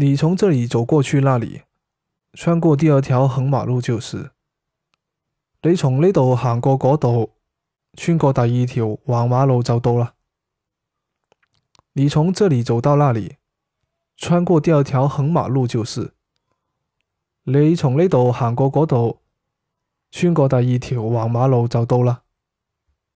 你从这里走过去那里，穿过第二条横马路就是。你从呢度行过嗰度，穿过第二条横马路就到啦。你从这里走到那里，穿过第二条横马路就是。你从呢度行过嗰度，穿过第二条横马路就到啦。